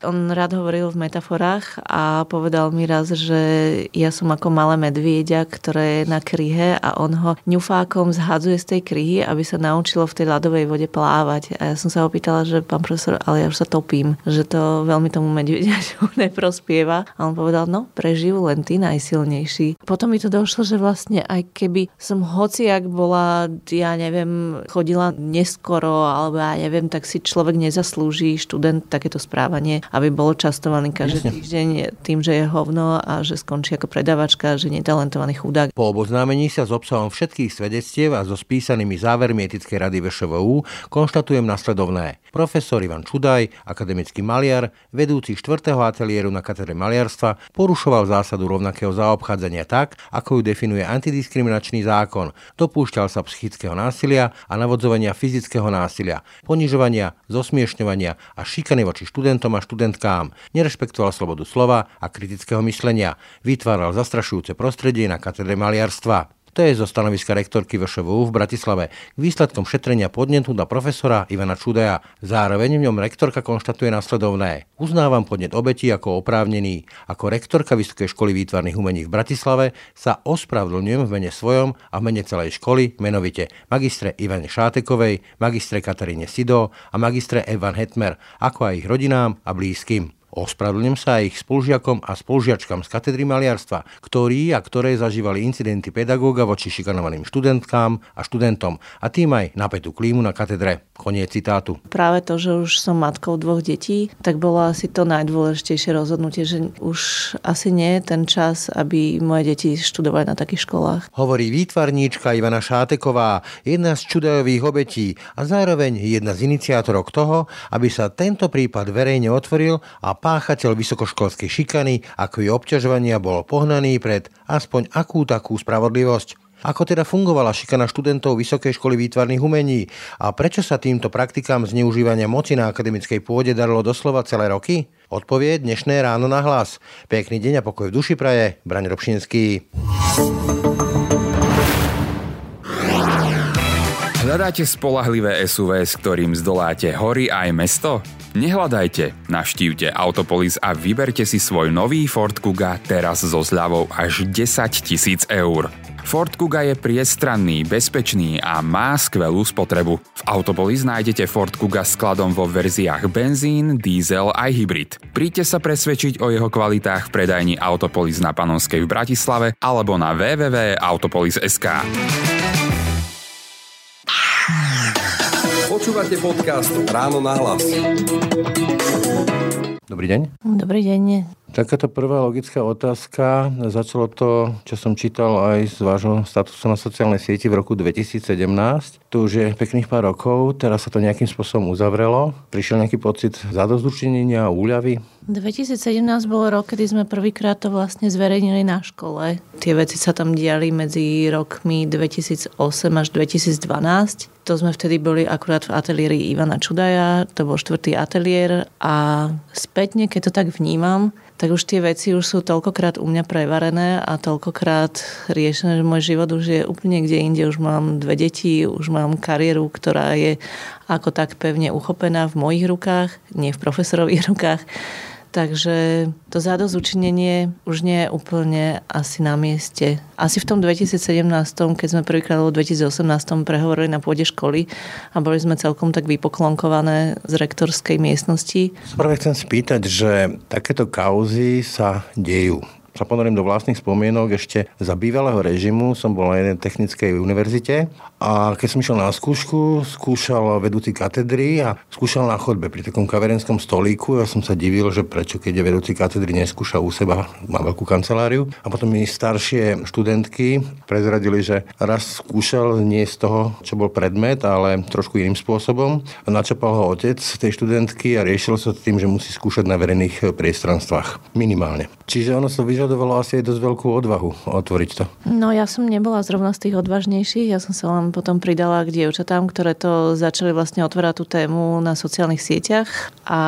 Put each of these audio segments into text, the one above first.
On rád hovoril v metaforách a povedal mi raz, že ja som ako malé medvieďa, ktoré je na kryhe a on ho ňufákom zhadzuje z tej kryhy, aby sa naučilo v tej ľadovej vode plávať. A ja som sa opýtala, že pán profesor, ale ja už sa topím, že to veľmi tomu medvieďaťu neprospieva. A on povedal, no prežijú len tí najsilnejší. Potom mi to došlo, že vlastne aj keby som hociak bola, ja neviem, chodila neskoro, alebo ja neviem, tak si človek nezaslúži študent takéto správanie aby bol častovaný každý Jasne. týždeň tým, že je hovno a že skončí ako predavačka, že netalentovaný chudák. Po oboznámení sa s obsahom všetkých svedectiev a so spísanými závermi etickej rady VŠVU konštatujem nasledovné. Profesor Ivan Čudaj, akademický maliar, vedúci 4. ateliéru na katedre maliarstva, porušoval zásadu rovnakého zaobchádzania tak, ako ju definuje antidiskriminačný zákon. Dopúšťal sa psychického násilia a navodzovania fyzického násilia, ponižovania, zosmiešňovania a šikany voči študentom a študentkám. Nerešpektoval slobodu slova a kritického myslenia. Vytváral zastrašujúce prostredie na katedre maliarstva. To je zo stanoviska rektorky VŠVU v Bratislave k výsledkom šetrenia podnetu na profesora Ivana Čudeja. Zároveň v ňom rektorka konštatuje nasledovné. Uznávam podnet obeti ako oprávnený. Ako rektorka Vysokej školy výtvarných umení v Bratislave sa ospravedlňujem v mene svojom a v mene celej školy, menovite magistre Ivane Šátekovej, magistre Kataríne Sido a magistre Evan Hetmer, ako aj ich rodinám a blízkym. Ospravedlňujem sa aj ich spolužiakom a spolužiačkám z katedry maliarstva, ktorí a ktoré zažívali incidenty pedagóga voči šikanovaným študentkám a študentom a tým aj napätú klímu na katedre. Koniec citátu. Práve to, že už som matkou dvoch detí, tak bolo asi to najdôležitejšie rozhodnutie, že už asi nie je ten čas, aby moje deti študovali na takých školách. Hovorí výtvarníčka Ivana Šáteková, jedna z čudajových obetí a zároveň jedna z iniciátorov toho, aby sa tento prípad verejne otvoril a páchateľ vysokoškolskej šikany, ako i obťažovania, bol pohnaný pred aspoň akú takú spravodlivosť. Ako teda fungovala šikana študentov Vysokej školy výtvarných umení a prečo sa týmto praktikám zneužívania moci na akademickej pôde darilo doslova celé roky? Odpovie dnešné ráno na hlas. Pekný deň a pokoj v duši praje, Braň Robšinský. Hľadáte spolahlivé SUV, s ktorým zdoláte hory aj mesto? Nehľadajte, navštívte Autopolis a vyberte si svoj nový Ford Kuga teraz so zľavou až 10 tisíc eur. Ford Kuga je priestranný, bezpečný a má skvelú spotrebu. V Autopolis nájdete Ford Kuga skladom vo verziách benzín, diesel aj hybrid. Príďte sa presvedčiť o jeho kvalitách v predajni Autopolis na Panonskej v Bratislave alebo na www.autopolis.sk. Počúvate podcast Ráno na hlas. Dobrý deň. Dobrý deň. Takáto prvá logická otázka. Začalo to, čo som čítal aj z vášho statusu na sociálnej sieti v roku 2017. To už je pekných pár rokov, teraz sa to nejakým spôsobom uzavrelo. Prišiel nejaký pocit zadozdučenenia, úľavy? 2017 bol rok, kedy sme prvýkrát to vlastne zverejnili na škole. Tie veci sa tam diali medzi rokmi 2008 až 2012. To sme vtedy boli akurát v ateliéri Ivana Čudaja, to bol štvrtý ateliér a spätne, keď to tak vnímam, tak už tie veci už sú toľkokrát u mňa prevarené a toľkokrát riešené, že môj život už je úplne kde inde. Už mám dve deti, už mám kariéru, ktorá je ako tak pevne uchopená v mojich rukách, nie v profesorových rukách. Takže to zadozučinenie už nie je úplne asi na mieste. Asi v tom 2017, keď sme prvýkrát v 2018 prehovorili na pôde školy a boli sme celkom tak vypoklonkované z rektorskej miestnosti. Prvé chcem spýtať, že takéto kauzy sa dejú sa ponorím do vlastných spomienok, ešte za bývalého režimu som bol na jednej technickej univerzite a keď som išiel na skúšku, skúšal vedúci katedry a skúšal na chodbe pri takom kaverenskom stolíku. Ja som sa divil, že prečo keď je vedúci katedry neskúša u seba, má veľkú kanceláriu. A potom mi staršie študentky prezradili, že raz skúšal nie z toho, čo bol predmet, ale trošku iným spôsobom. Načapal ho otec tej študentky a riešil sa tým, že musí skúšať na verejných priestranstvách. Minimálne. Čiže ono sa so vyžadovalo asi aj dosť veľkú odvahu otvoriť to. No ja som nebola zrovna z tých odvážnejších, ja som sa len potom pridala k dievčatám, ktoré to začali vlastne otvárať tú tému na sociálnych sieťach a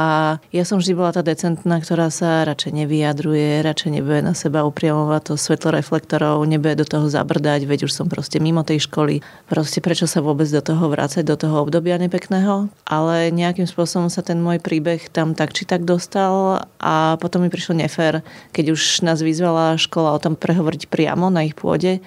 ja som vždy bola tá decentná, ktorá sa radšej nevyjadruje, radšej nebude na seba upriamovať to svetlo reflektorov, nebude do toho zabrdať, veď už som proste mimo tej školy. Proste prečo sa vôbec do toho vrácať, do toho obdobia nepekného. Ale nejakým spôsobom sa ten môj príbeh tam tak či tak dostal a potom mi prišlo nefér, keď už nás vyzvala škola o tom prehovoriť priamo na ich pôde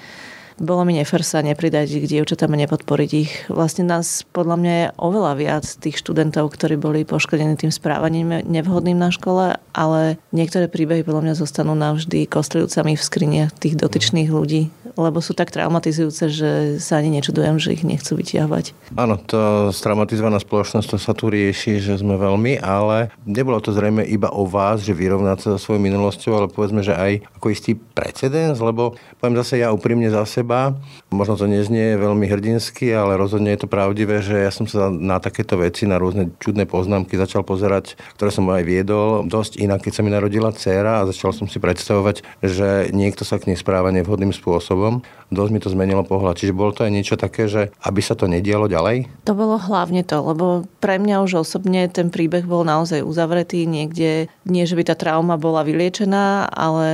bolo mi nefér sa nepridať k dievčatám a nepodporiť ich. Vlastne nás podľa mňa je oveľa viac tých študentov, ktorí boli poškodení tým správaním nevhodným na škole, ale niektoré príbehy podľa mňa zostanú navždy kostlivcami v skriniach tých dotyčných ľudí, lebo sú tak traumatizujúce, že sa ani nečudujem, že ich nechcú vyťahovať. Áno, to traumatizovaná spoločnosť, to sa tu rieši, že sme veľmi, ale nebolo to zrejme iba o vás, že vyrovnať sa so svojou minulosťou, ale povedzme, že aj ako istý precedens, lebo poviem zase ja úprimne za seba, seba. Možno to neznie veľmi hrdinsky, ale rozhodne je to pravdivé, že ja som sa na takéto veci, na rôzne čudné poznámky začal pozerať, ktoré som aj viedol, dosť inak, keď sa mi narodila dcéra a začal som si predstavovať, že niekto sa k nej správa nevhodným spôsobom. Dosť mi to zmenilo pohľad. Čiže bolo to aj niečo také, že aby sa to nedialo ďalej? To bolo hlavne to, lebo pre mňa už osobne ten príbeh bol naozaj uzavretý niekde. Nie, že by tá trauma bola vyliečená, ale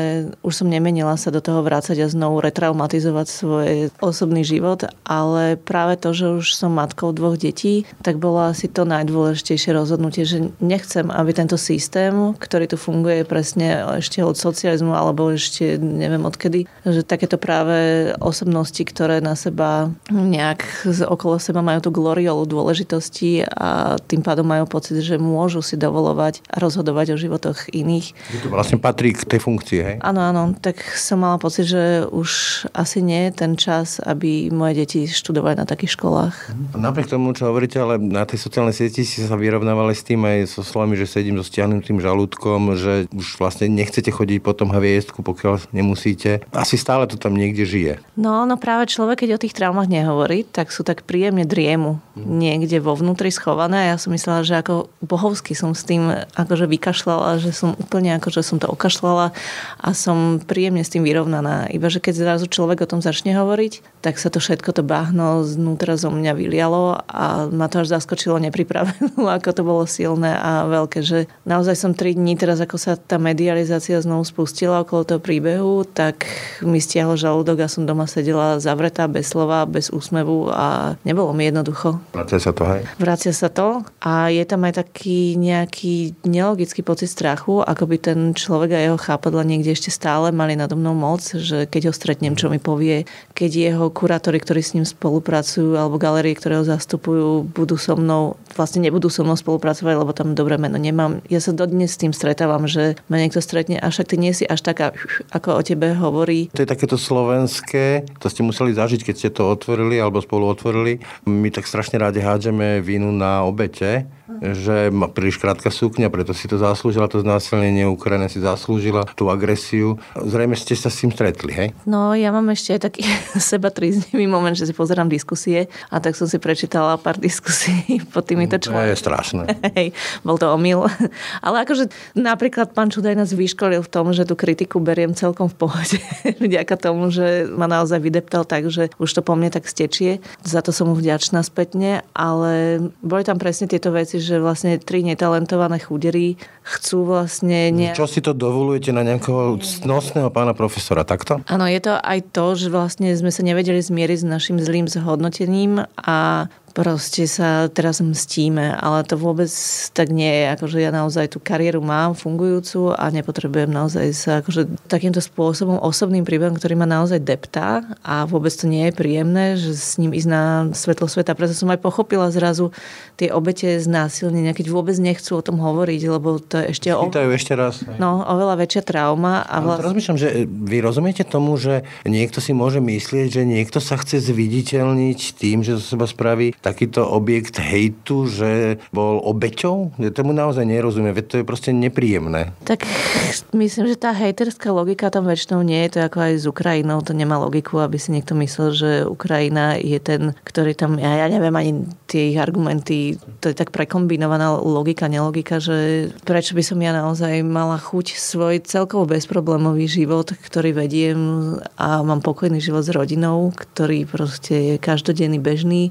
už som nemenila sa do toho vrácať a znovu retraumatizovať svoj osobný život, ale práve to, že už som matkou dvoch detí, tak bolo asi to najdôležitejšie rozhodnutie, že nechcem, aby tento systém, ktorý tu funguje presne ešte od socializmu alebo ešte neviem odkedy, že takéto práve osobnosti, ktoré na seba nejak okolo seba majú tú gloriolu dôležitosti a tým pádom majú pocit, že môžu si dovolovať a rozhodovať o životoch iných. To vlastne patrí k tej funkcii, hej? Áno, áno, tak som mala pocit, že už asi nie ten čas, aby moje deti študovali na takých školách. Napriek tomu, čo hovoríte, ale na tej sociálnej sieti si sa vyrovnávali s tým aj so slovami, že sedím so stiahnutým žalúdkom, že už vlastne nechcete chodiť po tom hviezdku, pokiaľ nemusíte. Asi stále to tam niekde žije. No, no práve človek, keď o tých traumách nehovorí, tak sú tak príjemne driemu niekde vo vnútri schované a ja som myslela, že ako bohovsky som s tým akože vykašľala, že som úplne akože som to okašľala a som príjemne s tým vyrovnaná. Iba, že keď zrazu človek o tom začne hovoriť, tak sa to všetko to bahno znútra zo mňa vylialo a ma to až zaskočilo nepripravenú, ako to bolo silné a veľké, že naozaj som tri dní teraz, ako sa tá medializácia znovu spustila okolo toho príbehu, tak mi stiahol žalúdok a som doma sedela zavretá, bez slova, bez úsmevu a nebolo mi jednoducho. Vracia sa to, hej? Vracia sa to a je tam aj taký nejaký nelogický pocit strachu, ako by ten človek a jeho chápadla niekde ešte stále mali nado mnou moc, že keď ho stretnem, čo mi povie, keď jeho kurátori, ktorí s ním spolupracujú, alebo galerie, ktoré ho zastupujú, budú so mnou, vlastne nebudú so mnou spolupracovať, lebo tam dobré meno nemám. Ja sa dodnes s tým stretávam, že ma niekto stretne, a však ty nie si až taká, ako o tebe hovorí. To je takéto slovenské, to ste museli zažiť, keď ste to otvorili alebo spolu otvorili. My tak strašne rádi hádžeme vínu na obete, že má príliš krátka sukňa, preto si to zaslúžila, to znásilnenie Ukrajina si zaslúžila tú agresiu. Zrejme ste sa s tým stretli, hej? No, ja mám ešte aj taký seba tríznivý moment, že si pozerám diskusie a tak som si prečítala pár diskusí pod týmito článkami. To je strašné. Hej, bol to omyl. Ale akože napríklad pán Čudaj nás vyškolil v tom, že tú kritiku beriem celkom v pohode. Vďaka tomu, že ma naozaj vydeptal tak, že už to po mne tak stečie. Za to som mu vďačná spätne, ale boli tam presne tieto veci, že vlastne tri netalentované chudery chcú vlastne... Ne... Čo si to dovolujete na nejakého cnostného pána profesora, takto? Áno, je to aj to, že vlastne sme sa nevedeli zmieriť s našim zlým zhodnotením a proste sa teraz mstíme, ale to vôbec tak nie je. Akože ja naozaj tú kariéru mám fungujúcu a nepotrebujem naozaj sa akože takýmto spôsobom osobným príbehom, ktorý ma naozaj deptá a vôbec to nie je príjemné, že s ním ísť na svetlo sveta. Preto som aj pochopila zrazu tie obete znásilnenia, keď vôbec nechcú o tom hovoriť, lebo to je ešte... O... ešte raz. No, oveľa väčšia trauma. A vlast... rozmýšľam, že vy rozumiete tomu, že niekto si môže myslieť, že niekto sa chce zviditeľniť tým, že zo seba spraví takýto objekt hejtu, že bol obeťou? Ja tomu naozaj nerozumiem, veď to je proste nepríjemné. Tak myslím, že tá hejterská logika tam väčšinou nie je to ako aj s Ukrajinou. To nemá logiku, aby si niekto myslel, že Ukrajina je ten, ktorý tam, ja, ja neviem ani tie ich argumenty, to je tak prekombinovaná logika, nelogika, že prečo by som ja naozaj mala chuť svoj celkovo bezproblémový život, ktorý vediem a mám pokojný život s rodinou, ktorý proste je každodenný, bežný,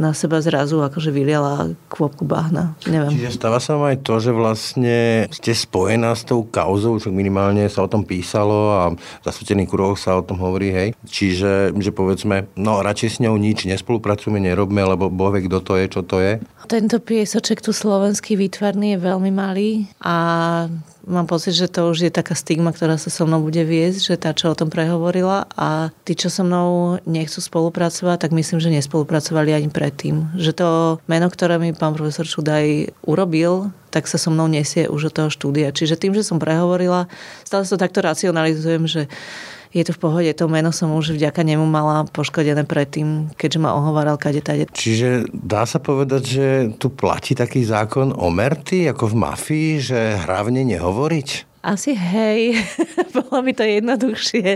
na seba zrazu akože vyliala kvopku bahna. Neviem. Čiže stáva sa vám aj to, že vlastne ste spojená s tou kauzou, čo minimálne sa o tom písalo a v zasvetených kruhoch sa o tom hovorí, hej. Čiže, že povedzme, no radšej s ňou nič nespolupracujeme, nerobme, lebo boh vie, kto to je, čo to je. Tento piesoček tu slovenský výtvarný je veľmi malý a mám pocit, že to už je taká stigma, ktorá sa so mnou bude viesť, že tá, čo o tom prehovorila a tí, čo so mnou nechcú spolupracovať, tak myslím, že nespolupracovali ani predtým. Že to meno, ktoré mi pán profesor Čudaj urobil, tak sa so mnou nesie už od toho štúdia. Čiže tým, že som prehovorila, stále sa to takto racionalizujem, že je to v pohode, to meno som už vďaka nemu mala poškodené predtým, keďže ma ohováral kade tade. Čiže dá sa povedať, že tu platí taký zákon o merty, ako v mafii, že hravne nehovoriť? Asi hej, bolo by to jednoduchšie.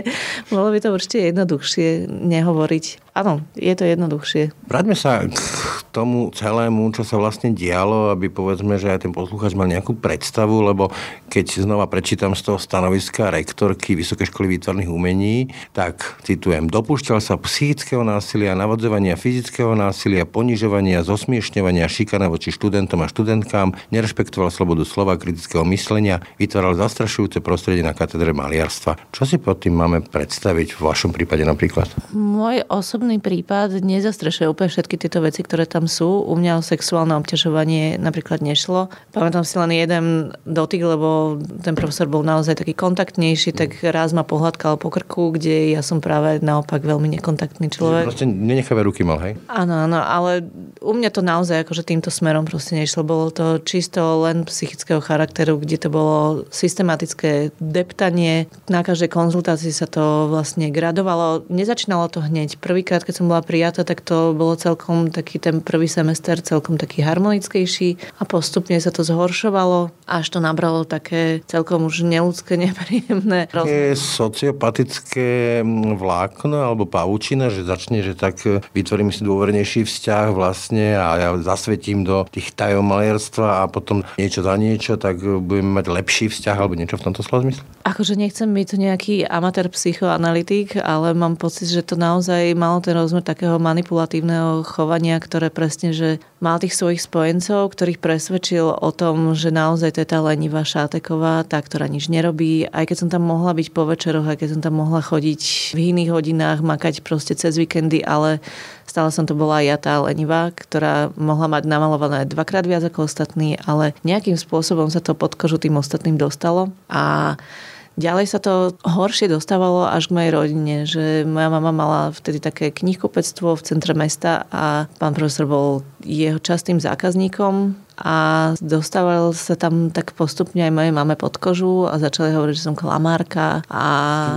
Bolo by to určite jednoduchšie nehovoriť. Áno, je to jednoduchšie. Vráťme sa k tomu celému, čo sa vlastne dialo, aby povedzme, že aj ten poslucháč mal nejakú predstavu, lebo keď znova prečítam z toho stanoviska rektorky Vysokej školy výtvarných umení, tak citujem, dopúšťal sa psychického násilia, navodzovania fyzického násilia, ponižovania, zosmiešňovania, šikana voči študentom a študentkám, nerešpektoval slobodu slova, kritického myslenia, vytváral zastrašujúce prostredie na katedre maliarstva. Čo si pod tým máme predstaviť v vašom prípade napríklad? Môj osobný prípad nezastrešuje úplne všetky tieto veci, ktoré tam sú. U mňa o sexuálne obťažovanie napríklad nešlo. Pamätám si len jeden dotyk, lebo ten profesor bol naozaj taký kontaktnejší, tak raz ma pohľadkal po krku, kde ja som práve naopak veľmi nekontaktný človek. Proste nenechavé ruky mal, hej? Áno, áno, ale u mňa to naozaj akože týmto smerom proste nešlo. Bolo to čisto len psychického charakteru, kde to bolo systematické deptanie. Na každej konzultácii sa to vlastne gradovalo. Nezačínalo to hneď. Prvýkrát, keď som bola prijatá, tak to bolo celkom taký ten prvý semester celkom taký harmonickejší a postupne sa to zhoršovalo, až to nabralo také celkom už neludské, nepríjemné. Je sociopatické vlákno alebo pavučina, že začne, že tak vytvorím si dôvernejší vzťah vlastne a ja zasvetím do tých tajov malierstva a potom niečo za niečo, tak budeme mať lepší vzťah alebo niečo v tomto slova zmysle? Akože nechcem byť nejaký amatér psychoanalytik, ale mám pocit, že to naozaj malo ten rozmer takého manipulatívneho chovania, ktoré presne, že mal tých svojich spojencov, ktorých presvedčil o tom, že naozaj to je tá lenivá Šáteková, tá, ktorá nič nerobí. Aj keď som tam mohla byť po večeroch, aj keď som tam mohla chodiť v iných hodinách, makať proste cez víkendy, ale Stále som to bola ja tá lenivá, ktorá mohla mať namalované dvakrát viac ako ostatní, ale nejakým spôsobom sa to pod kožu tým ostatným dostalo a Ďalej sa to horšie dostávalo až k mojej rodine, že moja mama mala vtedy také knihkupectvo v centre mesta a pán profesor bol jeho častým zákazníkom a dostával sa tam tak postupne aj mojej mame pod kožu a začali hovoriť, že som klamárka. A...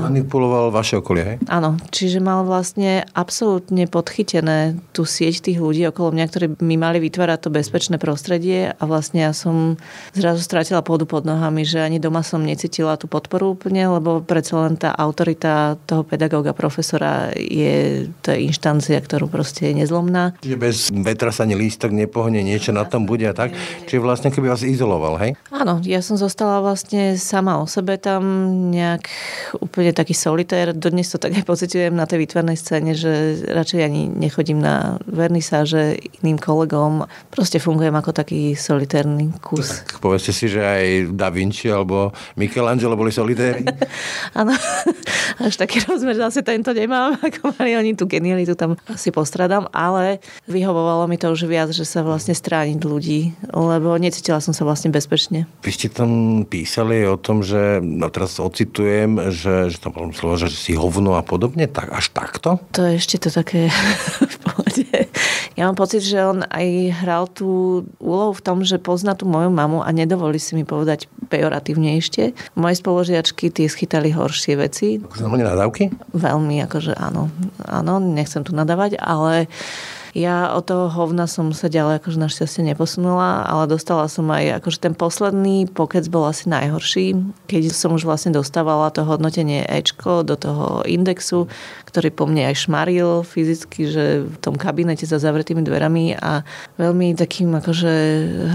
Manipuloval vaše okolie, hej? Áno, čiže mal vlastne absolútne podchytené tú sieť tých ľudí okolo mňa, ktorí mi mali vytvárať to bezpečné prostredie a vlastne ja som zrazu stratila pôdu pod nohami, že ani doma som necítila tú podporu úplne, lebo predsa len tá autorita toho pedagóga, profesora je, to je inštancia, ktorú proste je nezlomná. Čiže bez vetra sa ani lístok nepohne, niečo na tom bude a tak? Čiže vlastne keby vás izoloval, hej? Áno, ja som zostala vlastne sama o sebe tam nejak úplne taký solitér. Dodnes to tak aj pocitujem na tej výtvarnej scéne, že radšej ani nechodím na vernisáže iným kolegom. Proste fungujem ako taký solitérny kus. Tak povedzte si, že aj Da Vinci alebo Michelangelo boli solitéri. Áno, až taký rozmer zase tento nemám, ako mali oni tú genialitu tam asi postradám, ale vyhovovalo mi to už viac, že sa vlastne strániť ľudí lebo necítila som sa vlastne bezpečne. Vy ste tam písali o tom, že, no teraz ocitujem, že, že tam bolo slovo, že si hovno a podobne, tak až takto? To je ešte to také v pohode. Ja mám pocit, že on aj hral tú úlohu v tom, že pozná tú moju mamu a nedovolí si mi povedať pejoratívne ešte. Moje spoložiačky tie schytali horšie veci. Akože nadávky? Veľmi, akože áno. Áno, nechcem tu nadávať, ale Ja od toho hovna som sa ďalej akože našťastie neposunula, ale dostala som aj, akože ten posledný pokec bol asi najhorší, keď som už vlastne dostávala to hodnotenie Ečko do toho indexu, ktorý po mne aj šmaril fyzicky, že v tom kabinete za zavretými dverami a veľmi takým akože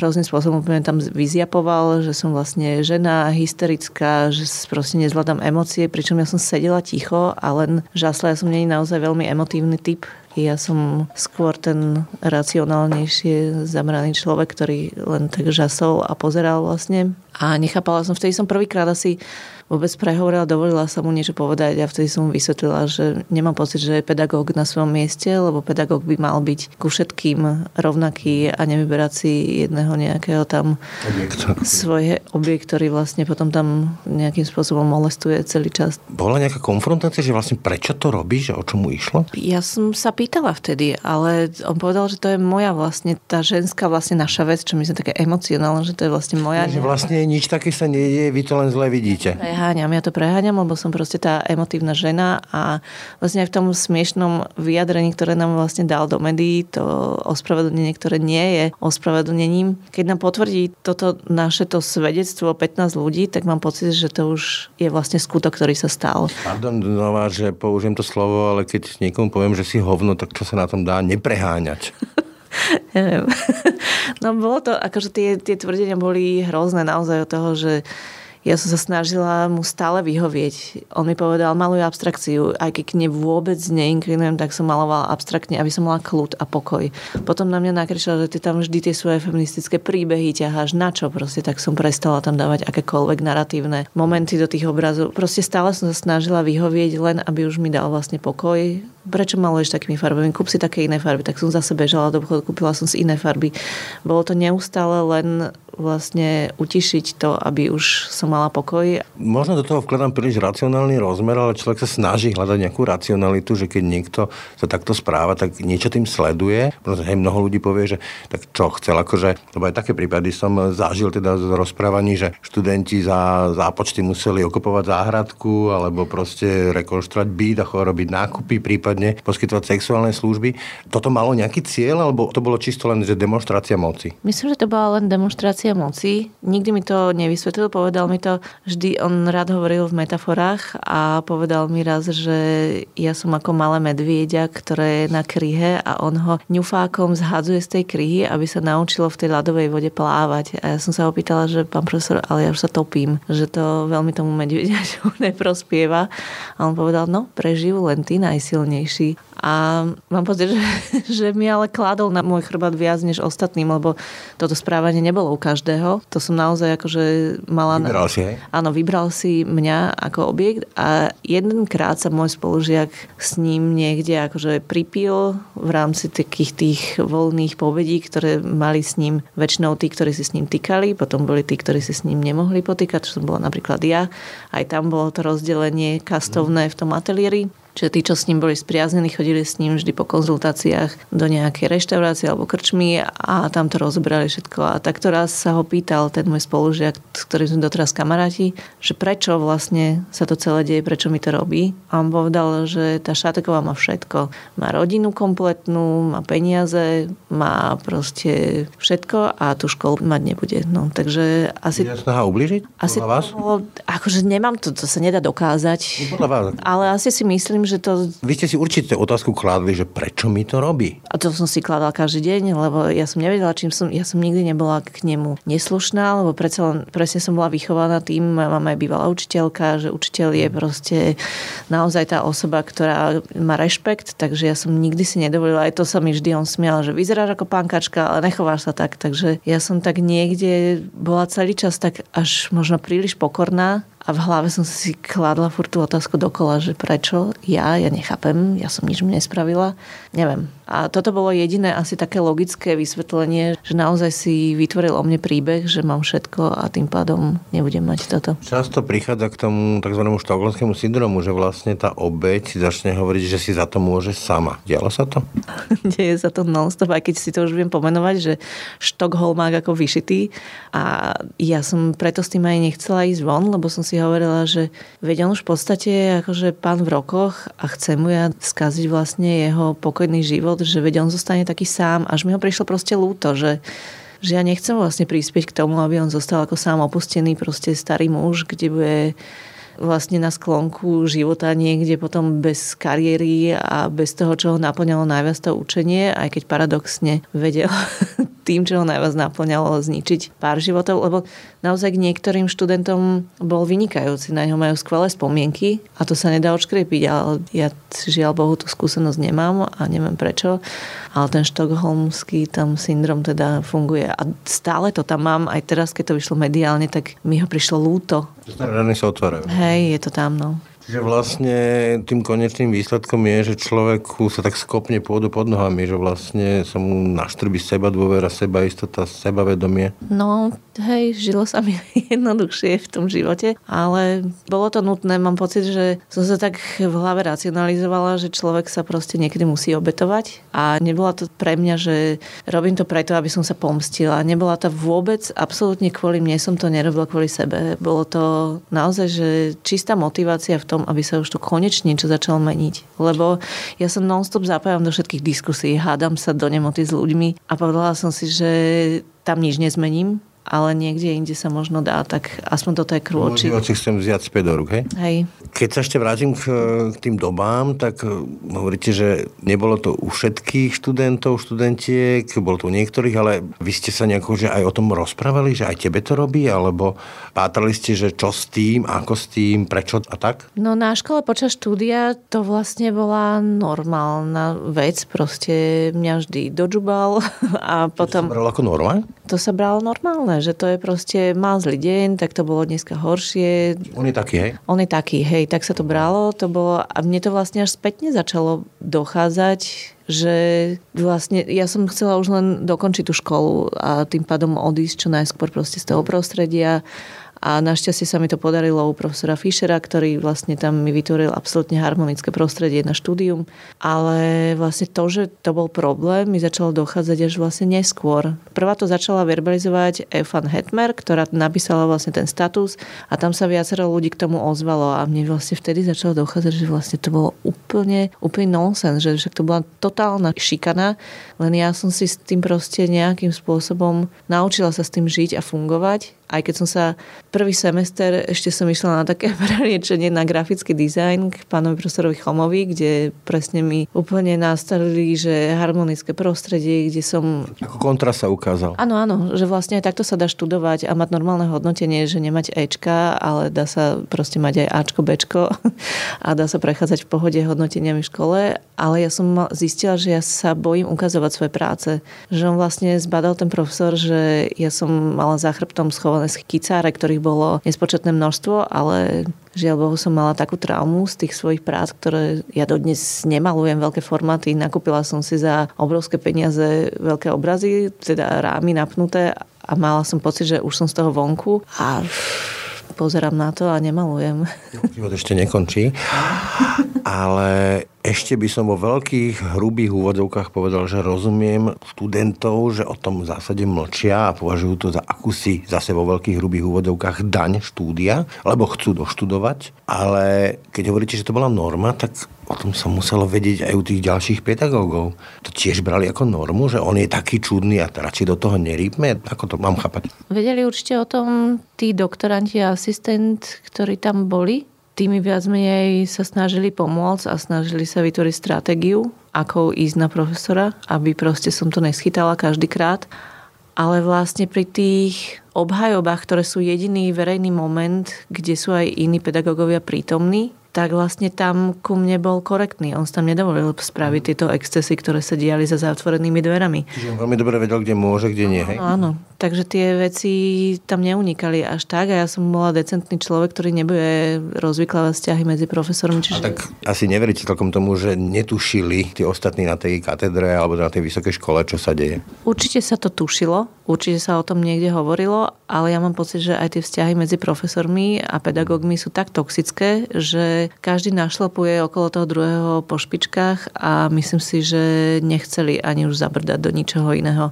hrozným spôsobom úplne tam vyziapoval, že som vlastne žena, hysterická, že proste nezvládam emócie, pričom ja som sedela ticho a len žasla, ja som nie naozaj veľmi emotívny typ, ja som skôr ten racionálnejšie zamraný človek, ktorý len tak žasol a pozeral vlastne. A nechápala som, vtedy som prvýkrát asi vôbec prehovorila, dovolila sa mu niečo povedať a vtedy som mu vysvetlila, že nemám pocit, že je pedagóg na svojom mieste, lebo pedagóg by mal byť ku všetkým rovnaký a nevyberať si jedného nejakého tam objekt. svoj objekt, ktorý vlastne potom tam nejakým spôsobom molestuje celý čas. Bola nejaká konfrontácia, že vlastne prečo to robíš, o čom mu išlo? Ja som sa pýtala vtedy, ale on povedal, že to je moja vlastne, tá ženská vlastne naša vec, čo my sme také emocionálne, že to je vlastne moja. Že vlastne nič také sa nedieje, vy to len zle vidíte. Ja preháňam. Ja to preháňam, lebo som proste tá emotívna žena a vlastne aj v tom smiešnom vyjadrení, ktoré nám vlastne dal do médií, to ospravedlnenie, ktoré nie je ospravedlnením. Keď nám potvrdí toto naše to svedectvo 15 ľudí, tak mám pocit, že to už je vlastne skutok, ktorý sa stal. Pardon, znova, že použijem to slovo, ale keď niekomu poviem, že si hovno, tak čo sa na tom dá nepreháňať? Neviem. No bolo to, akože tie, tie tvrdenia boli hrozné naozaj od toho, že ja som sa snažila mu stále vyhovieť. On mi povedal, maluj abstrakciu. Aj keď k nej vôbec neinklinujem, tak som malovala abstraktne, aby som mala kľud a pokoj. Potom na mňa nakričal, že ty tam vždy tie svoje feministické príbehy ťaháš. Na čo proste? Tak som prestala tam dávať akékoľvek narratívne momenty do tých obrazov. Proste stále som sa snažila vyhovieť, len aby už mi dal vlastne pokoj. Prečo maluješ takými farbami? Kúp si také iné farby. Tak som zase bežala do obchodu, kúpila som si iné farby. Bolo to neustále len vlastne utišiť to, aby už som mala pokoj. Možno do toho vkladám príliš racionálny rozmer, ale človek sa snaží hľadať nejakú racionalitu, že keď niekto sa takto správa, tak niečo tým sleduje. Pretože hej, mnoho ľudí povie, že tak čo chcel, akože, lebo aj také prípady som zažil teda z rozprávaní, že študenti za zápočty museli okupovať záhradku alebo proste rekonštruovať byt a robiť nákupy, prípadne poskytovať sexuálne služby. Toto malo nejaký cieľ, alebo to bolo čisto len že demonstrácia moci? Myslím, že to bola len demonstrácia koncentrácia moci. Nikdy mi to nevysvetlil, povedal mi to, vždy on rád hovoril v metaforách a povedal mi raz, že ja som ako malé medvieďa, ktoré je na kryhe a on ho ňufákom zhadzuje z tej kryhy, aby sa naučilo v tej ľadovej vode plávať. A ja som sa opýtala, že pán profesor, ale ja už sa topím, že to veľmi tomu medvieďaťu neprospieva. A on povedal, no prežijú len tí najsilnejší. A mám pocit, že, že mi ale kládol na môj chrbát viac než ostatným, lebo toto správanie nebolo u. To som naozaj akože mala... Vybral si, hej? Áno, vybral si mňa ako objekt a jedenkrát sa môj spolužiak s ním niekde akože pripil v rámci takých tých voľných povedí, ktoré mali s ním väčšinou tí, ktorí si s ním týkali, potom boli tí, ktorí si s ním nemohli potýkať, čo som bola napríklad ja. Aj tam bolo to rozdelenie kastovné v tom ateliéri. Čiže tí, čo s ním boli spriaznení, chodili s ním vždy po konzultáciách do nejakej reštaurácie alebo krčmy a tam to rozbrali všetko. A takto raz sa ho pýtal ten môj spolužiak, s ktorým sme doteraz kamaráti, že prečo vlastne sa to celé deje, prečo mi to robí. A on povedal, že tá Šateková má všetko. Má rodinu kompletnú, má peniaze, má proste všetko a tú školu mať nebude. No, takže asi... Je snaha ubližiť? Asi vás? To, akože nemám to, to sa nedá dokázať. vás. Ale asi si myslím, myslím, že to... Vy ste si určite otázku kládli, že prečo mi to robí? A to som si kladal každý deň, lebo ja som nevedela, čím som... Ja som nikdy nebola k nemu neslušná, lebo predsa len, presne som bola vychovaná tým, moja mama je bývalá učiteľka, že učiteľ je proste naozaj tá osoba, ktorá má rešpekt, takže ja som nikdy si nedovolila, aj to sa mi vždy on smial, že vyzeráš ako pánkačka, ale nechováš sa tak, takže ja som tak niekde bola celý čas tak až možno príliš pokorná a v hlave som si kladla furt tú otázku dokola, že prečo ja, ja nechápem, ja som nič nespravila, neviem. A toto bolo jediné asi také logické vysvetlenie, že naozaj si vytvoril o mne príbeh, že mám všetko a tým pádom nebudem mať toto. Často prichádza k tomu tzv. štokholmskému syndromu, že vlastne tá obeď si začne hovoriť, že si za to môže sama. Dialo sa to? Deje sa to non-stop, aj keď si to už viem pomenovať, že Štokholmák ako vyšitý. A ja som preto s tým aj nechcela ísť von, lebo som si hovorila, že veď on už v podstate je akože pán v rokoch a chce mu ja skaziť vlastne jeho pokojný život, že veď on zostane taký sám, až mi ho prišlo proste lúto, že že ja nechcem vlastne prispieť k tomu, aby on zostal ako sám opustený proste starý muž, kde bude vlastne na sklonku života niekde potom bez kariéry a bez toho, čo ho naplňalo najviac to učenie, aj keď paradoxne vedel tým, čo ho najviac naplňalo zničiť pár životov, lebo naozaj k niektorým študentom bol vynikajúci, na ňo majú skvelé spomienky a to sa nedá odškrepiť, ale ja žiaľ Bohu tú skúsenosť nemám a neviem prečo, ale ten štokholmský tam syndrom teda funguje a stále to tam mám, aj teraz, keď to vyšlo mediálne, tak mi ho prišlo lúto. Rany sa otvárajú. Hej, je to tam, no. Čiže vlastne tým konečným výsledkom je, že človeku sa tak skopne pôdu pod nohami, že vlastne sa mu naštrbí seba dôvera, seba istota, sebavedomie. No, hej, žilo sa mi jednoduchšie v tom živote, ale bolo to nutné. Mám pocit, že som sa tak v hlave racionalizovala, že človek sa proste niekedy musí obetovať a nebola to pre mňa, že robím to preto, aby som sa pomstila. Nebola to vôbec absolútne kvôli mne, som to nerobila kvôli sebe. Bolo to naozaj, že čistá motivácia v tom, tom, aby sa už to konečne niečo začalo meniť. Lebo ja som non-stop zapájam do všetkých diskusí, hádam sa do nemoty s ľuďmi a povedala som si, že tam nič nezmením, ale niekde inde sa možno dá, tak aspoň toto je krôčik. Možno si chcem vziať späť do rúk, hej? Hej. Keď sa ešte vrátim k, k tým dobám, tak e, hovoríte, že nebolo to u všetkých študentov, študentiek, bolo to u niektorých, ale vy ste sa nejako že aj o tom rozprávali, že aj tebe to robí, alebo pátrali ste, že čo s tým, ako s tým, prečo a tak? No na škole počas štúdia to vlastne bola normálna vec, proste mňa vždy dožubal a potom... To sa bralo ako norma? To sa bralo normálne normálne, že to je proste, mal zlý deň, tak to bolo dneska horšie. On je taký, hej? On je taký, hej, tak sa to bralo, to bolo, a mne to vlastne až spätne začalo dochádzať, že vlastne ja som chcela už len dokončiť tú školu a tým pádom odísť čo najskôr proste z toho prostredia a našťastie sa mi to podarilo u profesora Fischera, ktorý vlastne tam mi vytvoril absolútne harmonické prostredie na štúdium. Ale vlastne to, že to bol problém, mi začalo dochádzať až vlastne neskôr. Prvá to začala verbalizovať Efan Hetmer, ktorá napísala vlastne ten status a tam sa viacero ľudí k tomu ozvalo a mne vlastne vtedy začalo dochádzať, že vlastne to bolo úplne, úplne nonsens, že však to bola totálna šikana, len ja som si s tým proste nejakým spôsobom naučila sa s tým žiť a fungovať aj keď som sa prvý semester ešte som išla na také preliečenie na grafický dizajn k pánovi profesorovi Chomovi, kde presne mi úplne nastavili, že harmonické prostredie, kde som... Ako kontrast sa ukázal. Áno, áno, že vlastne aj takto sa dá študovať a mať normálne hodnotenie, že nemať Ečka, ale dá sa proste mať aj Ačko, Bčko a dá sa prechádzať v pohode hodnoteniami v škole, ale ja som zistila, že ja sa bojím ukazovať svoje práce. Že on vlastne zbadal ten profesor, že ja som mala za chrbtom schované skicáre, ktorých bolo nespočetné množstvo, ale žiaľ Bohu som mala takú traumu z tých svojich prác, ktoré ja dodnes nemalujem veľké formáty. Nakúpila som si za obrovské peniaze veľké obrazy, teda rámy napnuté a mala som pocit, že už som z toho vonku a pozerám na to a nemalujem. Život ešte nekončí, ale ešte by som vo veľkých, hrubých úvodzovkách povedal, že rozumiem študentov, že o tom v zásade mlčia a považujú to za akúsi zase vo veľkých, hrubých úvodzovkách daň štúdia, lebo chcú doštudovať. Ale keď hovoríte, že to bola norma, tak o tom sa muselo vedieť aj u tých ďalších pedagógov. To tiež brali ako normu, že on je taký čudný a radšej do toho nerýpme? Ako to mám chápať? Vedeli určite o tom tí doktoranti a asistent, ktorí tam boli? Tými viac menej sa snažili pomôcť a snažili sa vytvoriť stratégiu, ako ísť na profesora, aby proste som to neschytala každý krát. Ale vlastne pri tých obhajobách, ktoré sú jediný verejný moment, kde sú aj iní pedagógovia prítomní, tak vlastne tam ku mne bol korektný. On sa tam nedovolil spraviť tieto excesy, ktoré sa diali za zatvorenými dverami. Čiže on veľmi dobre vedel, kde môže, kde nie. Hej? Áno, takže tie veci tam neunikali až tak a ja som bola decentný človek, ktorý nebude rozvyklávať vzťahy medzi profesorom. Čiže... A tak asi neveríte celkom tomu, že netušili tí ostatní na tej katedre alebo na tej vysokej škole, čo sa deje? Určite sa to tušilo, určite sa o tom niekde hovorilo, ale ja mám pocit, že aj tie vzťahy medzi profesormi a pedagógmi sú tak toxické, že každý našlapuje okolo toho druhého po špičkách a myslím si, že nechceli ani už zabrdať do ničoho iného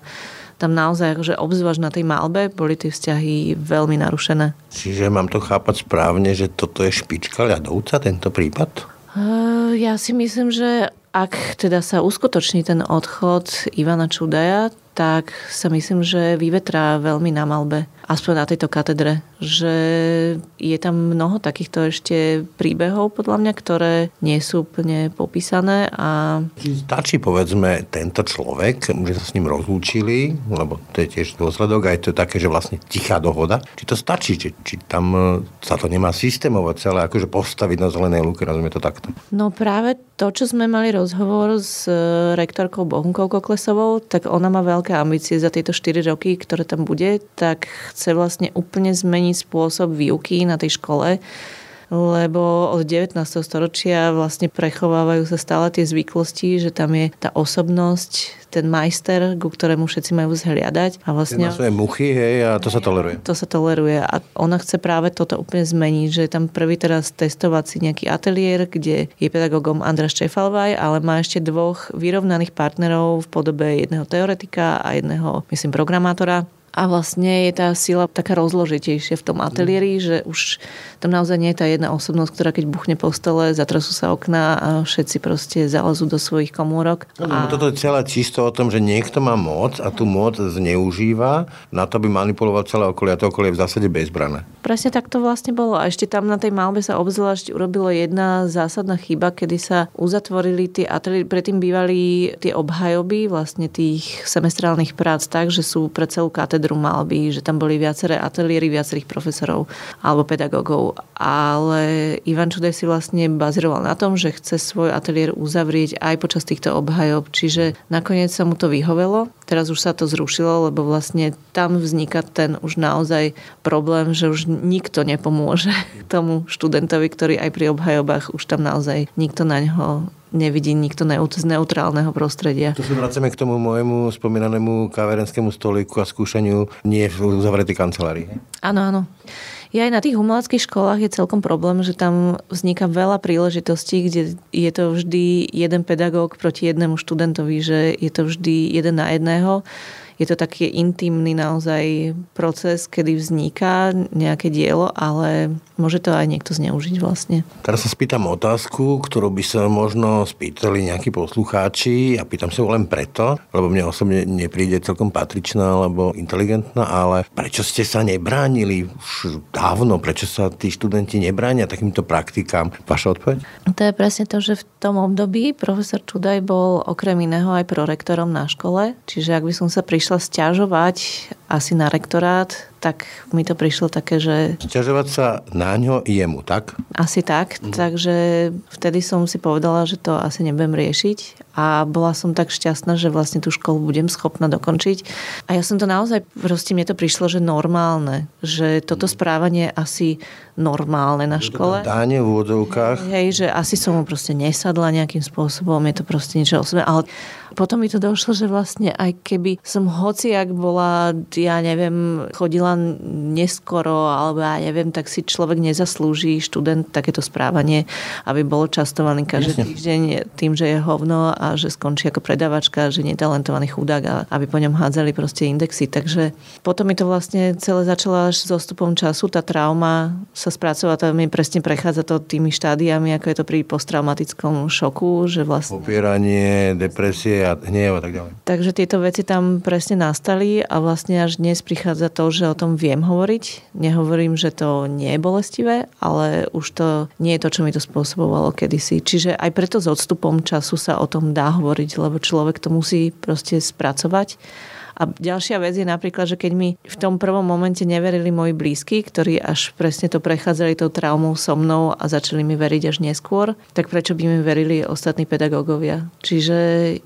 tam naozaj, akože obzvlášť na tej malbe, boli tie vzťahy veľmi narušené. Čiže mám to chápať správne, že toto je špička ľadovca, tento prípad? Uh, ja si myslím, že ak teda sa uskutoční ten odchod Ivana Čudaja, tak sa myslím, že vyvetrá veľmi na malbe, aspoň na tejto katedre. Že je tam mnoho takýchto ešte príbehov, podľa mňa, ktoré nie sú úplne popísané. A... Stačí, povedzme, tento človek, že sa s ním rozlúčili, lebo to je tiež dôsledok, to je také, že vlastne tichá dohoda. Či to stačí, či, či tam e, sa to nemá systémovať celé, akože postaviť na zelenej lúke, rozumie to takto? No práve to, čo sme mali rozhovor s e, rektorkou Bohunkou Koklesovou, tak ona má veľké ambície za tieto 4 roky, ktoré tam bude, tak chce vlastne úplne zmeniť spôsob výuky na tej škole lebo od 19. storočia vlastne prechovávajú sa stále tie zvyklosti, že tam je tá osobnosť, ten majster, ku ktorému všetci majú zhliadať. A vlastne... svoje muchy, hej, a to sa toleruje. To sa toleruje. A ona chce práve toto úplne zmeniť, že je tam prvý teraz testovací nejaký ateliér, kde je pedagógom Andra Štefalvaj, ale má ešte dvoch vyrovnaných partnerov v podobe jedného teoretika a jedného, myslím, programátora a vlastne je tá sila taká rozložitejšia v tom ateliéri, mm. že už tam naozaj nie je tá jedna osobnosť, ktorá keď buchne po stole, zatrasú sa okná a všetci proste zalezú do svojich komórok. No, a... Toto je celé čisto o tom, že niekto má moc a tú moc zneužíva na to, aby manipuloval celé okolie a to okolie je v zásade bezbrané. Presne tak to vlastne bolo. A ešte tam na tej malbe sa obzvlášť urobilo jedna zásadná chyba, kedy sa uzatvorili tie ateliéry. Predtým bývali tie obhajoby vlastne tých semestrálnych prác tak, že sú pre celú katedru katedru malby, že tam boli viaceré ateliéry viacerých profesorov alebo pedagógov. Ale Ivan Čudej si vlastne bazíroval na tom, že chce svoj ateliér uzavrieť aj počas týchto obhajob. Čiže nakoniec sa mu to vyhovelo. Teraz už sa to zrušilo, lebo vlastne tam vzniká ten už naozaj problém, že už nikto nepomôže tomu študentovi, ktorý aj pri obhajobách už tam naozaj nikto na ňo nevidí nikto z neutrálneho prostredia. Tu sa vracame k tomu môjmu spomínanému kaverenskému stoliku a skúšaniu nie v uzavretej kancelárii. Áno, áno. Ja aj na tých umeleckých školách je celkom problém, že tam vzniká veľa príležitostí, kde je to vždy jeden pedagóg proti jednému študentovi, že je to vždy jeden na jedného je to taký intimný naozaj proces, kedy vzniká nejaké dielo, ale môže to aj niekto zneužiť vlastne. Teraz sa spýtam otázku, ktorú by sa možno spýtali nejakí poslucháči a pýtam sa len preto, lebo mne osobne nepríde celkom patričná alebo inteligentná, ale prečo ste sa nebránili už dávno, prečo sa tí študenti nebránia takýmto praktikám? Vaša odpoveď? To je presne to, že v tom období profesor Čudaj bol okrem iného aj prorektorom na škole, čiže ak by som sa prišla išla stiažovať asi na rektorát, tak mi to prišlo také, že... Stiažovať sa na ňo jemu, tak? Asi tak, mhm. takže vtedy som si povedala, že to asi nebudem riešiť a bola som tak šťastná, že vlastne tú školu budem schopná dokončiť. A ja som to naozaj, proste mne to prišlo, že normálne, že toto mhm. správanie asi normálne na škole. Dáne v úvodzovkách. Hej, že asi som mu proste nesadla nejakým spôsobom, je to proste niečo osobné, ale potom mi to došlo, že vlastne aj keby som hociak bola, ja neviem, chodila neskoro, alebo ja neviem, tak si človek nezaslúži študent takéto správanie, aby bol častovaný každý Jasne. týždeň tým, že je hovno a že skončí ako predavačka, že nie je talentovaný chudák a aby po ňom hádzali proste indexy. Takže potom mi to vlastne celé začalo až s ostupom času, tá trauma sa spracovať, to mi presne prechádza to tými štádiami, ako je to pri posttraumatickom šoku, že vlastne... Popieranie, depresie a hnev a tak ďalej. Takže tieto veci tam presne nastali a vlastne až dnes prichádza to, že o tom viem hovoriť. Nehovorím, že to nie je bolestivé, ale už to nie je to, čo mi to spôsobovalo kedysi. Čiže aj preto s odstupom času sa o tom dá hovoriť, lebo človek to musí proste spracovať a ďalšia vec je napríklad, že keď mi v tom prvom momente neverili moji blízky, ktorí až presne to prechádzali tou traumou so mnou a začali mi veriť až neskôr, tak prečo by mi verili ostatní pedagógovia? Čiže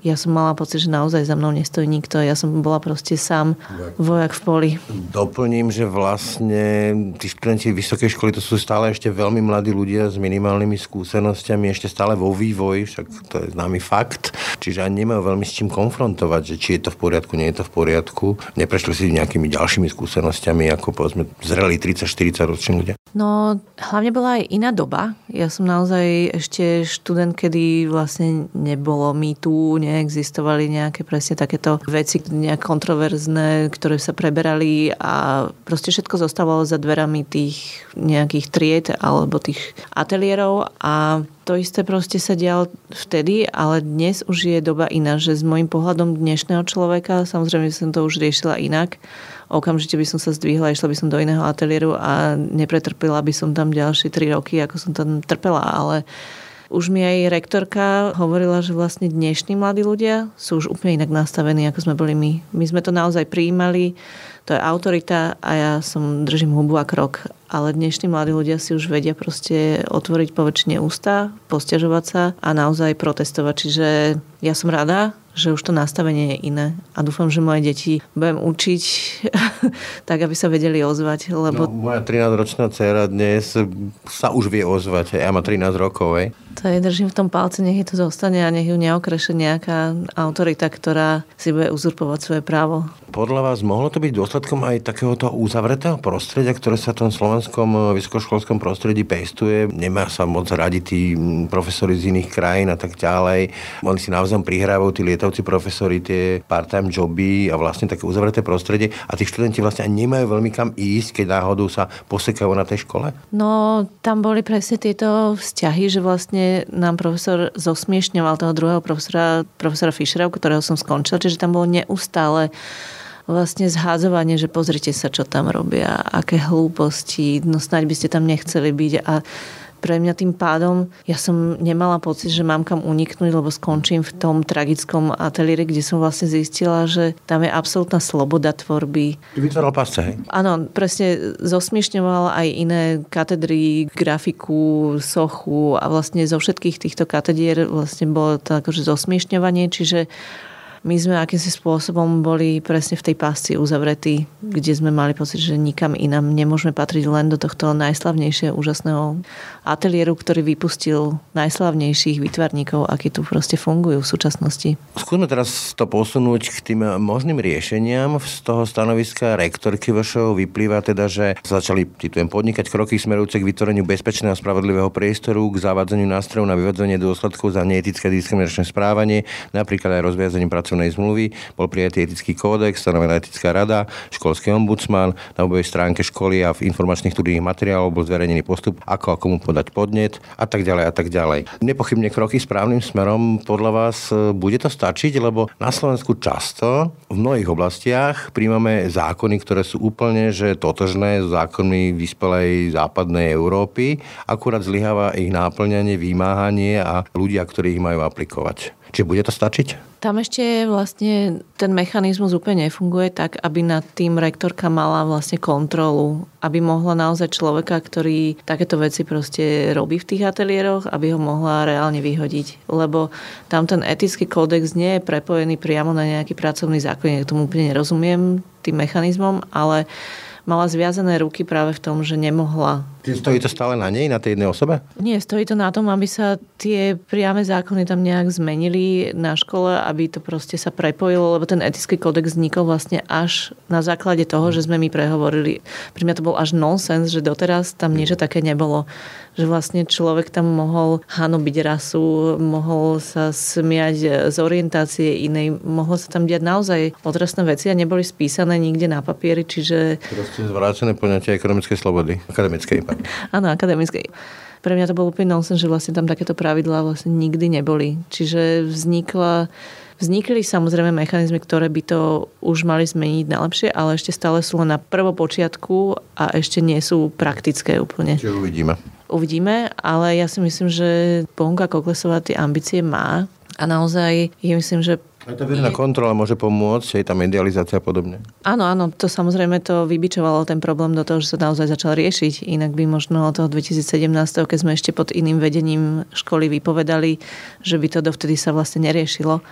ja som mala pocit, že naozaj za mnou nestojí nikto. Ja som bola proste sám vojak v poli. Doplním, že vlastne tí študenti vysokej školy to sú stále ešte veľmi mladí ľudia s minimálnymi skúsenostiami, ešte stále vo vývoji, však to je známy fakt. Čiže ani nemajú veľmi s čím konfrontovať, že či je to v poriadku, nie je to v poriadku poriadku. Neprešli si nejakými ďalšími skúsenostiami, ako povedzme zreli 30-40 roční ľudia? No, hlavne bola aj iná doba. Ja som naozaj ešte študent, kedy vlastne nebolo tu, neexistovali nejaké presne takéto veci, nejak kontroverzné, ktoré sa preberali a proste všetko zostávalo za dverami tých nejakých tried alebo tých ateliérov a to isté proste sa dialo vtedy, ale dnes už je doba iná, že s môjim pohľadom dnešného človeka, samozrejme som to už riešila inak, okamžite by som sa zdvihla, išla by som do iného ateliéru a nepretrpela by som tam ďalšie 3 roky, ako som tam trpela, ale už mi aj rektorka hovorila, že vlastne dnešní mladí ľudia sú už úplne inak nastavení, ako sme boli my. My sme to naozaj prijímali, to je autorita a ja som držím hubu a krok. Ale dnešní mladí ľudia si už vedia proste otvoriť poväčšine ústa, posťažovať sa a naozaj protestovať. Čiže ja som rada, že už to nastavenie je iné. A dúfam, že moje deti budem učiť tak, aby sa vedeli ozvať. Lebo... No, moja 13-ročná dcera dnes sa už vie ozvať. Ja má 13 rokov. Hej. To je, držím v tom palce, nech to zostane a nech ju neokreše nejaká autorita, ktorá si bude uzurpovať svoje právo. Podľa vás mohlo to byť dôsledkom aj takéhoto uzavretého prostredia, ktoré sa v tom slovenskom vysokoškolskom prostredí pestuje? Nemá sa moc radi tí profesori z iných krajín a tak ďalej. Oni si navzájom prihrávajú tí lietavci profesori tie part-time joby a vlastne také uzavreté prostredie a tí študenti vlastne ani nemajú veľmi kam ísť, keď náhodou sa posekajú na tej škole? No, tam boli presne tieto vzťahy, že vlastne nám profesor zosmiešňoval toho druhého profesora, profesora Fischera, ktorého som skončila, čiže tam bolo neustále vlastne zhádzovanie, že pozrite sa, čo tam robia, aké hlúposti, no snáď by ste tam nechceli byť a pre mňa tým pádom ja som nemala pocit, že mám kam uniknúť, lebo skončím v tom tragickom ateliéri, kde som vlastne zistila, že tam je absolútna sloboda tvorby. Vytváral pasce, hej? Áno, presne zosmiešňoval aj iné katedry, grafiku, sochu a vlastne zo všetkých týchto katedier vlastne bolo to akože zosmiešňovanie, čiže my sme akýmsi spôsobom boli presne v tej pásci uzavretí, kde sme mali pocit, že nikam inám nemôžeme patriť len do tohto najslavnejšieho, úžasného ateliéru, ktorý vypustil najslavnejších výtvarníkov, akí tu proste fungujú v súčasnosti. Skúsme teraz to posunúť k tým možným riešeniam. Z toho stanoviska rektorky vašeho vyplýva teda, že začali, citujem, podnikať kroky smerujúce k vytvoreniu bezpečného a spravodlivého priestoru, k zavádzaniu nástrojov na vyvodzenie dôsledkov za neetické diskriminačné správanie, napríklad aj rozviazaním pracovných pracovnej zmluvy, bol prijatý etický kódex, stanovená etická rada, školský ombudsman, na webovej stránke školy a v informačných študijných materiálov bol zverejnený postup, ako a komu podať podnet a tak ďalej a tak ďalej. Nepochybne kroky správnym smerom podľa vás e, bude to stačiť, lebo na Slovensku často v mnohých oblastiach príjmame zákony, ktoré sú úplne že totožné s zákonmi vyspelej západnej Európy, akurát zlyháva ich náplňanie, vymáhanie a ľudia, ktorí ich majú aplikovať. Či bude to stačiť? Tam ešte vlastne ten mechanizmus úplne nefunguje tak, aby nad tým rektorka mala vlastne kontrolu, aby mohla naozaj človeka, ktorý takéto veci proste robí v tých ateliéroch, aby ho mohla reálne vyhodiť. Lebo tam ten etický kódex nie je prepojený priamo na nejaký pracovný zákon. Ja tomu úplne nerozumiem tým mechanizmom, ale mala zviazané ruky práve v tom, že nemohla. Stojí to stále na nej, na tej jednej osobe? Nie, stojí to na tom, aby sa tie priame zákony tam nejak zmenili na škole, aby to proste sa prepojilo, lebo ten etický kódex vznikol vlastne až na základe toho, že sme my prehovorili. Pri mňa to bol až nonsens, že doteraz tam niečo také nebolo že vlastne človek tam mohol hanobiť rasu, mohol sa smiať z orientácie inej, mohlo sa tam diať naozaj otrasné veci a neboli spísané nikde na papieri, čiže... Proste zvrácené poňatie ekonomickej slobody, akademickej. Áno, akademickej pre mňa to bol úplne nonsens, že vlastne tam takéto pravidlá vlastne nikdy neboli. Čiže vznikla Vznikli samozrejme mechanizmy, ktoré by to už mali zmeniť na lepšie, ale ešte stále sú len na prvopočiatku a ešte nie sú praktické úplne. Čiže uvidíme. Uvidíme, ale ja si myslím, že Bonga Koklesová tie ambície má a naozaj je myslím, že a tá verejná kontrola môže pomôcť, aj tá medializácia a podobne. Áno, áno, to samozrejme to vybičovalo ten problém do toho, že sa naozaj začal riešiť. Inak by možno od toho 2017, keď sme ešte pod iným vedením školy vypovedali, že by to dovtedy sa vlastne neriešilo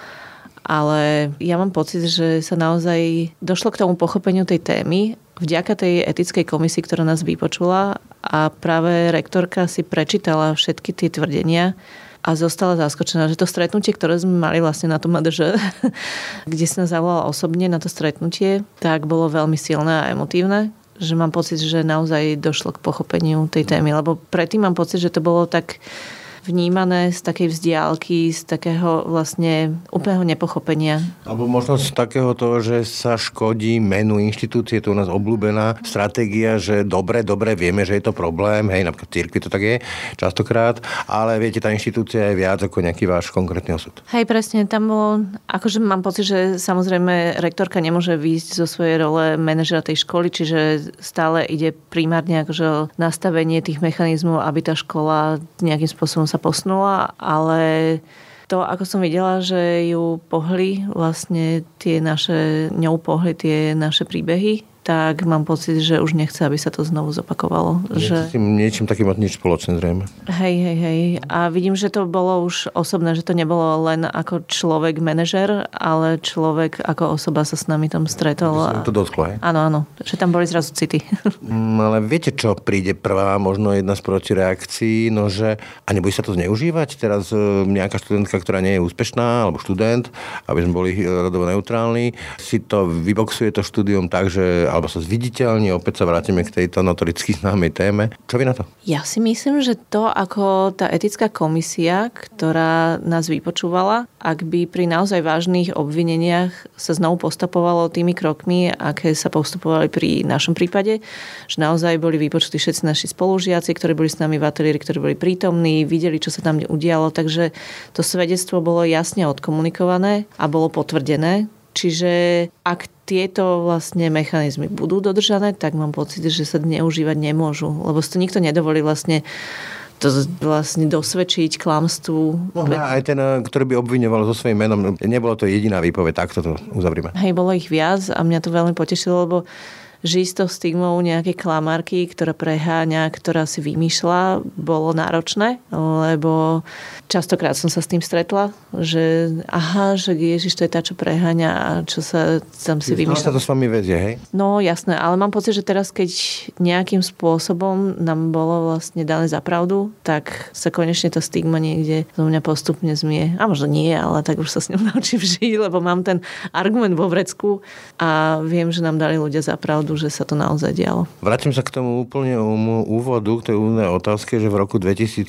ale ja mám pocit, že sa naozaj došlo k tomu pochopeniu tej témy vďaka tej etickej komisii, ktorá nás vypočula a práve rektorka si prečítala všetky tie tvrdenia a zostala zaskočená, že to stretnutie, ktoré sme mali vlastne na tom MDŽ, kde sa nás zavolala osobne na to stretnutie, tak bolo veľmi silné a emotívne že mám pocit, že naozaj došlo k pochopeniu tej témy, lebo predtým mám pocit, že to bolo tak vnímané z takej vzdialky, z takého vlastne úplného nepochopenia. Alebo možno z takého toho, že sa škodí menu inštitúcie, to u nás obľúbená stratégia, že dobre, dobre, vieme, že je to problém, hej, napríklad cirkvi to tak je častokrát, ale viete, tá inštitúcia je viac ako nejaký váš konkrétny osud. Hej, presne, tam bolo, akože mám pocit, že samozrejme rektorka nemôže výjsť zo svojej role manažera tej školy, čiže stále ide primárne akože nastavenie tých mechanizmov, aby tá škola nejakým spôsobom sa posunula, ale to, ako som videla, že ju pohli vlastne tie naše, ňou pohli tie naše príbehy, tak mám pocit, že už nechce, aby sa to znovu zopakovalo. Že... S tým niečím takým nič spoločné zrejme. Hej, hej, hej. A vidím, že to bolo už osobné, že to nebolo len ako človek manažer, ale človek ako osoba sa s nami tam stretol. A... to dotklo, hej? Áno, áno. Že tam boli zrazu city. Mm, ale viete, čo príde prvá, možno jedna z protireakcií, no že a nebude sa to zneužívať teraz e, nejaká študentka, ktorá nie je úspešná, alebo študent, aby sme boli e, rodovo neutrálni, si to vyboxuje to štúdium tak, že alebo sa zviditeľní. Opäť sa vrátime k tejto notoricky známej téme. Čo vy na to? Ja si myslím, že to, ako tá etická komisia, ktorá nás vypočúvala, ak by pri naozaj vážnych obvineniach sa znovu postupovalo tými krokmi, aké sa postupovali pri našom prípade, že naozaj boli vypočutí všetci naši spolužiaci, ktorí boli s nami v ateliéri, ktorí boli prítomní, videli, čo sa tam udialo, takže to svedectvo bolo jasne odkomunikované a bolo potvrdené. Čiže ak tieto vlastne mechanizmy budú dodržané, tak mám pocit, že sa neužívať nemôžu, lebo si to nikto nedovolí vlastne to vlastne dosvedčiť klamstvu. No, aj ten, ktorý by obviňoval so svojím menom, nebolo to jediná výpoveď, takto to uzavrieme. Hej, bolo ich viac a mňa to veľmi potešilo, lebo žiť s tou stigmou nejaké klamárky, ktorá preháňa, ktorá si vymýšľa, bolo náročné, lebo častokrát som sa s tým stretla, že aha, že Ježiš to je tá, čo preháňa a čo sa tam si vymýšľa. sa to s vami vezie, hej? No jasné, ale mám pocit, že teraz, keď nejakým spôsobom nám bolo vlastne dané za pravdu, tak sa konečne tá stigma niekde zo mňa postupne zmie. A možno nie, ale tak už sa s ňou naučím žiť, lebo mám ten argument vo vrecku a viem, že nám dali ľudia za pravdu že sa to naozaj dialo. Vrátim sa k tomu úplne úvodu, k tej úvodnej otázke, že v roku 2017,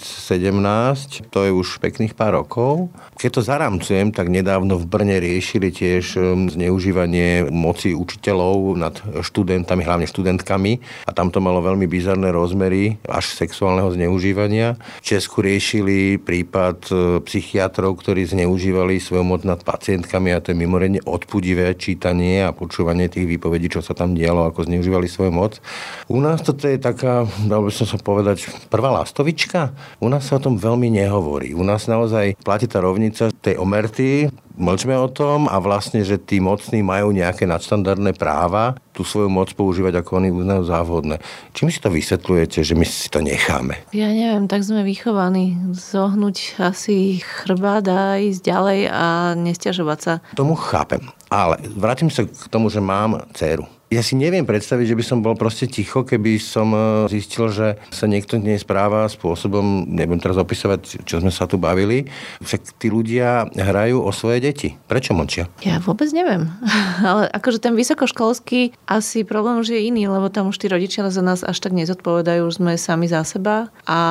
to je už pekných pár rokov, keď to zaramcujem, tak nedávno v Brne riešili tiež um, zneužívanie moci učiteľov nad študentami, hlavne študentkami a tam to malo veľmi bizarné rozmery až sexuálneho zneužívania. V Česku riešili prípad uh, psychiatrov, ktorí zneužívali svoju moc nad pacientkami a to je mimoriadne odpudivé čítanie a počúvanie tých výpovedí, čo sa tam dialo, ako zneužívali svoju moc. U nás toto je taká, dal by som sa povedať, prvá lastovička. U nás sa o tom veľmi nehovorí. U nás naozaj platí tá rovnica tej omerty, mlčme o tom a vlastne, že tí mocní majú nejaké nadštandardné práva tú svoju moc používať, ako oni uznajú závodné. Čím si to vysvetľujete, že my si to necháme? Ja neviem, tak sme vychovaní zohnúť asi chrbát a ísť ďalej a nestiažovať sa. Tomu chápem. Ale vrátim sa k tomu, že mám dceru ja si neviem predstaviť, že by som bol proste ticho, keby som e, zistil, že sa niekto nespráva spôsobom, nebudem teraz opisovať, čo sme sa tu bavili, však tí ľudia hrajú o svoje deti. Prečo mlčia? Ja vôbec neviem. Ale akože ten vysokoškolský asi problém už je iný, lebo tam už tí rodičia za nás až tak nezodpovedajú, už sme sami za seba a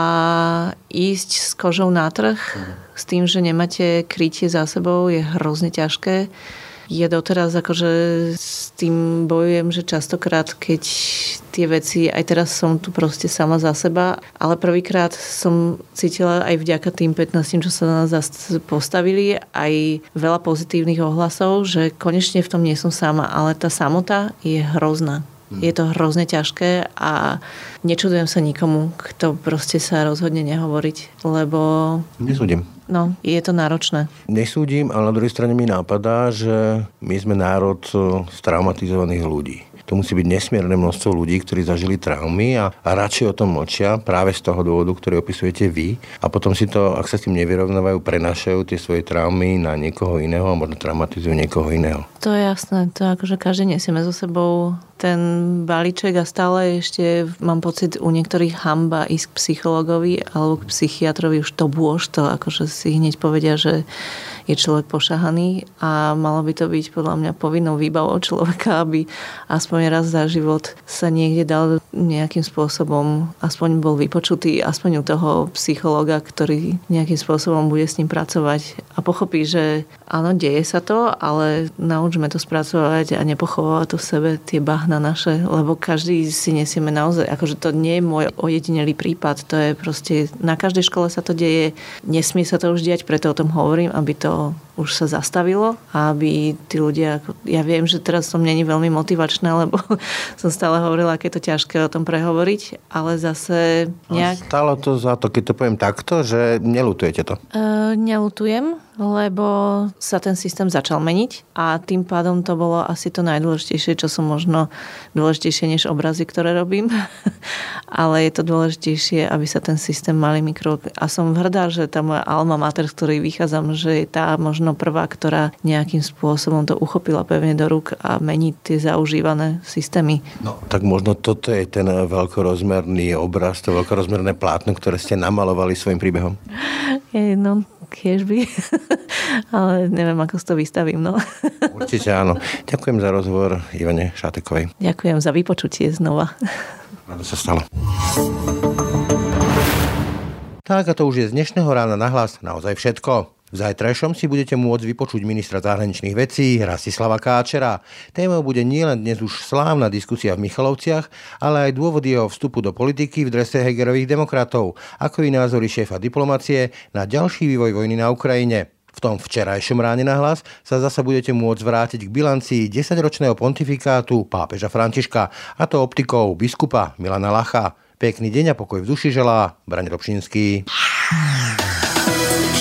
ísť s kožou na trh s tým, že nemáte krytie za sebou je hrozne ťažké ja doteraz akože s tým bojujem, že častokrát, keď tie veci, aj teraz som tu proste sama za seba, ale prvýkrát som cítila aj vďaka tým 15, čo sa na nás postavili, aj veľa pozitívnych ohlasov, že konečne v tom nie som sama, ale tá samota je hrozná. Je to hrozne ťažké a nečudujem sa nikomu, kto proste sa rozhodne nehovoriť, lebo... Nesúdim. No, je to náročné. Nesúdim, ale na druhej strane mi napadá, že my sme národ straumatizovaných ľudí. To musí byť nesmierne množstvo ľudí, ktorí zažili traumy a, a radšej o tom mlčia práve z toho dôvodu, ktorý opisujete vy. A potom si to, ak sa s tým nevyrovnávajú, prenašajú tie svoje traumy na niekoho iného a možno traumatizujú niekoho iného. To je jasné. To akože každý nesieme so sebou ten balíček a stále ešte mám pocit u niektorých hamba ísť k psychologovi alebo k psychiatrovi už to bôž to, akože si hneď povedia, že je človek pošahaný a malo by to byť podľa mňa povinnou výbavou človeka, aby aspoň raz za život sa niekde dal nejakým spôsobom, aspoň bol vypočutý, aspoň u toho psychologa, ktorý nejakým spôsobom bude s ním pracovať a pochopí, že áno, deje sa to, ale naučme to spracovať a nepochovávať to v sebe tie bahna naše, lebo každý si nesieme naozaj, akože to nie je môj ojedinelý prípad, to je proste, na každej škole sa to deje, nesmie sa to už diať, preto o tom hovorím, aby to už sa zastavilo a aby tí ľudia, ja viem, že teraz som není veľmi motivačná, lebo som stále hovorila, aké je to ťažké o tom prehovoriť, ale zase nejak... Stalo to za to, keď to poviem takto, že nelutujete to? Uh, nelutujem, lebo sa ten systém začal meniť a tým pádom to bolo asi to najdôležitejšie, čo som možno dôležitejšie než obrazy, ktoré robím. Ale je to dôležitejšie, aby sa ten systém malý mikrok. A som hrdá, že tá moja alma mater, z ktorej vychádzam, že je tá možno prvá, ktorá nejakým spôsobom to uchopila pevne do rúk a mení tie zaužívané systémy. No, tak možno toto je ten veľkorozmerný obraz, to veľkorozmerné plátno, ktoré ste namalovali svojim príbehom. Je, no, tiež by. Ale neviem, ako si to vystavím. No. Určite áno. Ďakujem za rozhovor Ivane Šátekovej. Ďakujem za vypočutie znova. Rado sa stalo. Tak a to už je z dnešného rána nahlas naozaj všetko. V zajtrajšom si budete môcť vypočuť ministra zahraničných vecí Rastislava Káčera. Témou bude nielen dnes už slávna diskusia v Michalovciach, ale aj dôvody jeho vstupu do politiky v drese Hegerových demokratov, ako i názory šéfa diplomacie na ďalší vývoj vojny na Ukrajine. V tom včerajšom ráne na hlas sa zasa budete môcť vrátiť k bilancii 10-ročného pontifikátu pápeža Františka, a to optikou biskupa Milana Lacha. Pekný deň a pokoj v duši želá Braň Robšinský.